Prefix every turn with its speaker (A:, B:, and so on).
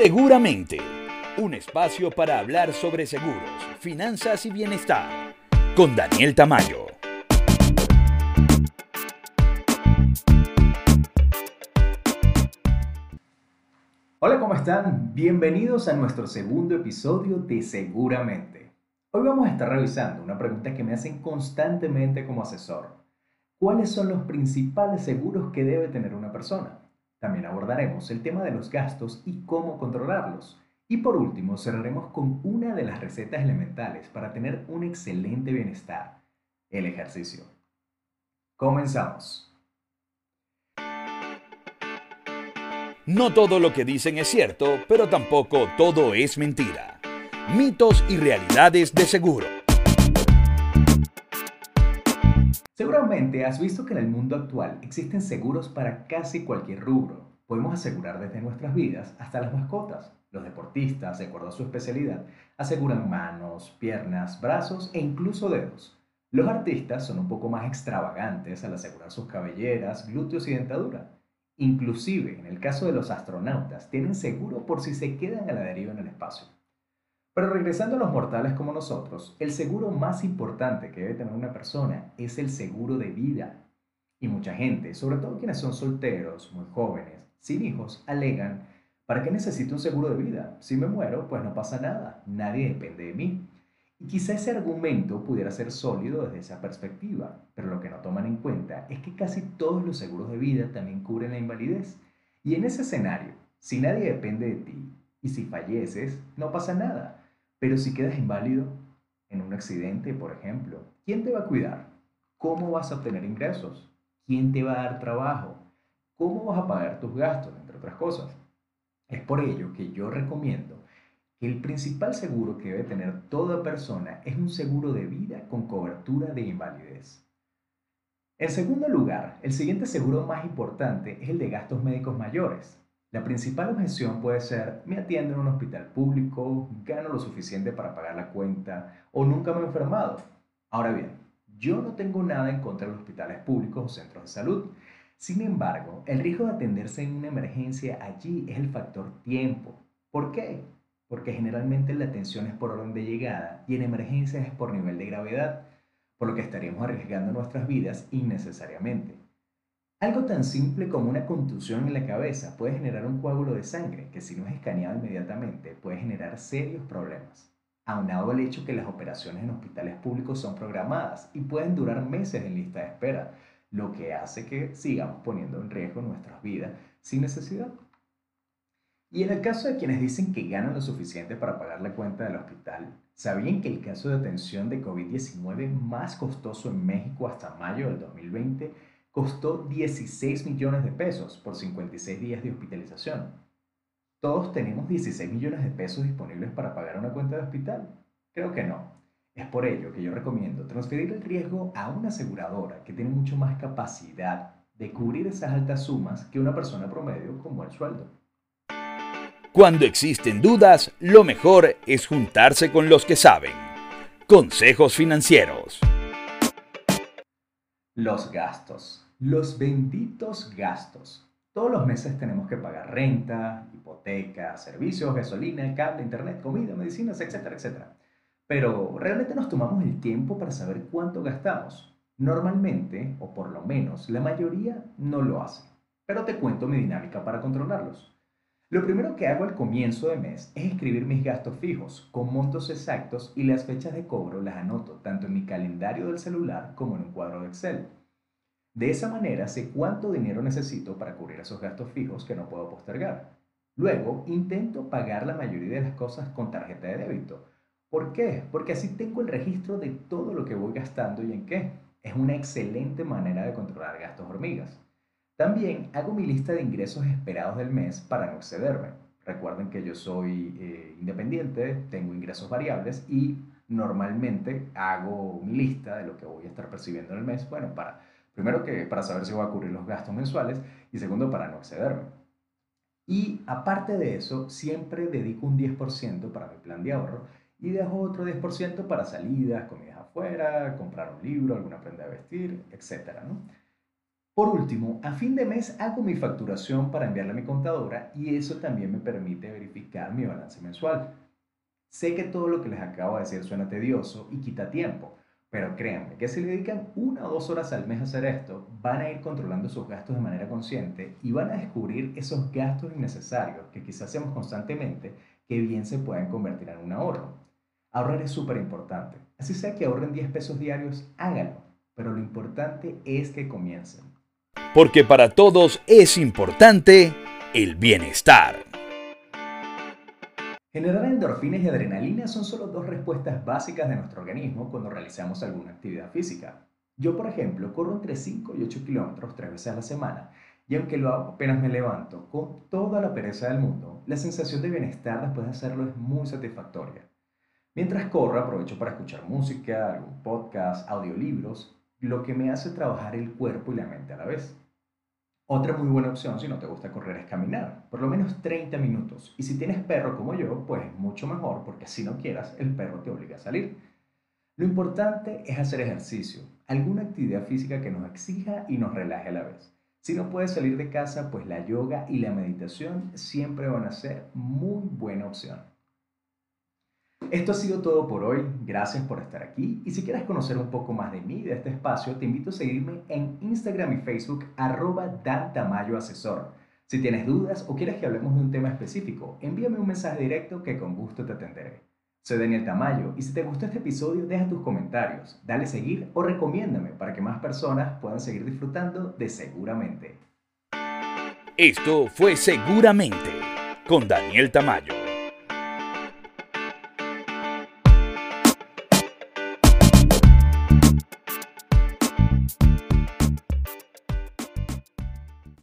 A: Seguramente, un espacio para hablar sobre seguros, finanzas y bienestar, con Daniel Tamayo.
B: Hola, ¿cómo están? Bienvenidos a nuestro segundo episodio de Seguramente. Hoy vamos a estar revisando una pregunta que me hacen constantemente como asesor. ¿Cuáles son los principales seguros que debe tener una persona? También abordaremos el tema de los gastos y cómo controlarlos. Y por último, cerraremos con una de las recetas elementales para tener un excelente bienestar, el ejercicio. Comenzamos.
A: No todo lo que dicen es cierto, pero tampoco todo es mentira. Mitos y realidades de seguro.
B: Seguramente has visto que en el mundo actual existen seguros para casi cualquier rubro. Podemos asegurar desde nuestras vidas hasta las mascotas. Los deportistas, de acuerdo a su especialidad, aseguran manos, piernas, brazos e incluso dedos. Los artistas son un poco más extravagantes al asegurar sus cabelleras, glúteos y dentadura. Inclusive, en el caso de los astronautas, tienen seguro por si se quedan a la deriva en el espacio. Pero regresando a los mortales como nosotros, el seguro más importante que debe tener una persona es el seguro de vida. Y mucha gente, sobre todo quienes son solteros, muy jóvenes, sin hijos, alegan, ¿para qué necesito un seguro de vida? Si me muero, pues no pasa nada, nadie depende de mí. Y quizá ese argumento pudiera ser sólido desde esa perspectiva, pero lo que no toman en cuenta es que casi todos los seguros de vida también cubren la invalidez. Y en ese escenario, si nadie depende de ti y si falleces, no pasa nada. Pero si quedas inválido en un accidente, por ejemplo, ¿quién te va a cuidar? ¿Cómo vas a obtener ingresos? ¿Quién te va a dar trabajo? ¿Cómo vas a pagar tus gastos, entre otras cosas? Es por ello que yo recomiendo que el principal seguro que debe tener toda persona es un seguro de vida con cobertura de invalidez. En segundo lugar, el siguiente seguro más importante es el de gastos médicos mayores. La principal objeción puede ser, me atiendo en un hospital público, gano lo suficiente para pagar la cuenta o nunca me he enfermado. Ahora bien, yo no tengo nada en contra de los hospitales públicos o centros de salud. Sin embargo, el riesgo de atenderse en una emergencia allí es el factor tiempo. ¿Por qué? porque generalmente la atención es por orden de llegada y en emergencias es por nivel de gravedad, por lo que estaríamos arriesgando nuestras vidas innecesariamente. Algo tan simple como una contusión en la cabeza puede generar un coágulo de sangre que si no es escaneado inmediatamente puede generar serios problemas, aunado al hecho que las operaciones en hospitales públicos son programadas y pueden durar meses en lista de espera, lo que hace que sigamos poniendo en riesgo nuestras vidas sin necesidad. Y en el caso de quienes dicen que ganan lo suficiente para pagar la cuenta del hospital, ¿sabían que el caso de atención de COVID-19 más costoso en México hasta mayo del 2020 costó 16 millones de pesos por 56 días de hospitalización? ¿Todos tenemos 16 millones de pesos disponibles para pagar una cuenta de hospital? Creo que no. Es por ello que yo recomiendo transferir el riesgo a una aseguradora que tiene mucho más capacidad de cubrir esas altas sumas que una persona promedio con buen sueldo.
A: Cuando existen dudas, lo mejor es juntarse con los que saben. Consejos financieros.
B: Los gastos. Los benditos gastos. Todos los meses tenemos que pagar renta, hipoteca, servicios, gasolina, cable, internet, comida, medicinas, etcétera, etcétera. Pero realmente nos tomamos el tiempo para saber cuánto gastamos. Normalmente, o por lo menos la mayoría, no lo hace. Pero te cuento mi dinámica para controlarlos. Lo primero que hago al comienzo de mes es escribir mis gastos fijos con montos exactos y las fechas de cobro las anoto tanto en mi calendario del celular como en un cuadro de Excel. De esa manera sé cuánto dinero necesito para cubrir esos gastos fijos que no puedo postergar. Luego intento pagar la mayoría de las cosas con tarjeta de débito. ¿Por qué? Porque así tengo el registro de todo lo que voy gastando y en qué. Es una excelente manera de controlar gastos hormigas. También hago mi lista de ingresos esperados del mes para no excederme. Recuerden que yo soy eh, independiente, tengo ingresos variables y normalmente hago mi lista de lo que voy a estar percibiendo en el mes, bueno, para primero que para saber si voy a cubrir los gastos mensuales y segundo para no excederme. Y aparte de eso, siempre dedico un 10% para mi plan de ahorro y dejo otro 10% para salidas, comidas afuera, comprar un libro, alguna prenda de vestir, etc. Por último, a fin de mes hago mi facturación para enviarla a mi contadora y eso también me permite verificar mi balance mensual. Sé que todo lo que les acabo de decir suena tedioso y quita tiempo, pero créanme que si le dedican una o dos horas al mes a hacer esto, van a ir controlando sus gastos de manera consciente y van a descubrir esos gastos innecesarios que quizás hacemos constantemente que bien se pueden convertir en un ahorro. Ahorrar es súper importante. Así sea que ahorren 10 pesos diarios, háganlo. Pero lo importante es que comiencen.
A: Porque para todos es importante el bienestar.
B: Generar endorfinas y adrenalina son solo dos respuestas básicas de nuestro organismo cuando realizamos alguna actividad física. Yo, por ejemplo, corro entre 5 y 8 kilómetros tres veces a la semana y aunque lo hago apenas me levanto con toda la pereza del mundo, la sensación de bienestar después de hacerlo es muy satisfactoria. Mientras corro aprovecho para escuchar música, algún podcast, audiolibros, lo que me hace trabajar el cuerpo y la mente a la vez. Otra muy buena opción si no te gusta correr es caminar, por lo menos 30 minutos. Y si tienes perro como yo, pues mucho mejor porque si no quieras, el perro te obliga a salir. Lo importante es hacer ejercicio, alguna actividad física que nos exija y nos relaje a la vez. Si no puedes salir de casa, pues la yoga y la meditación siempre van a ser muy buena opción. Esto ha sido todo por hoy, gracias por estar aquí y si quieres conocer un poco más de mí, de este espacio, te invito a seguirme en Instagram y Facebook arroba Dantamayo Asesor. Si tienes dudas o quieres que hablemos de un tema específico, envíame un mensaje directo que con gusto te atenderé. Soy Daniel Tamayo y si te gustó este episodio, deja tus comentarios, dale seguir o recomiéndame para que más personas puedan seguir disfrutando de Seguramente.
A: Esto fue Seguramente con Daniel Tamayo.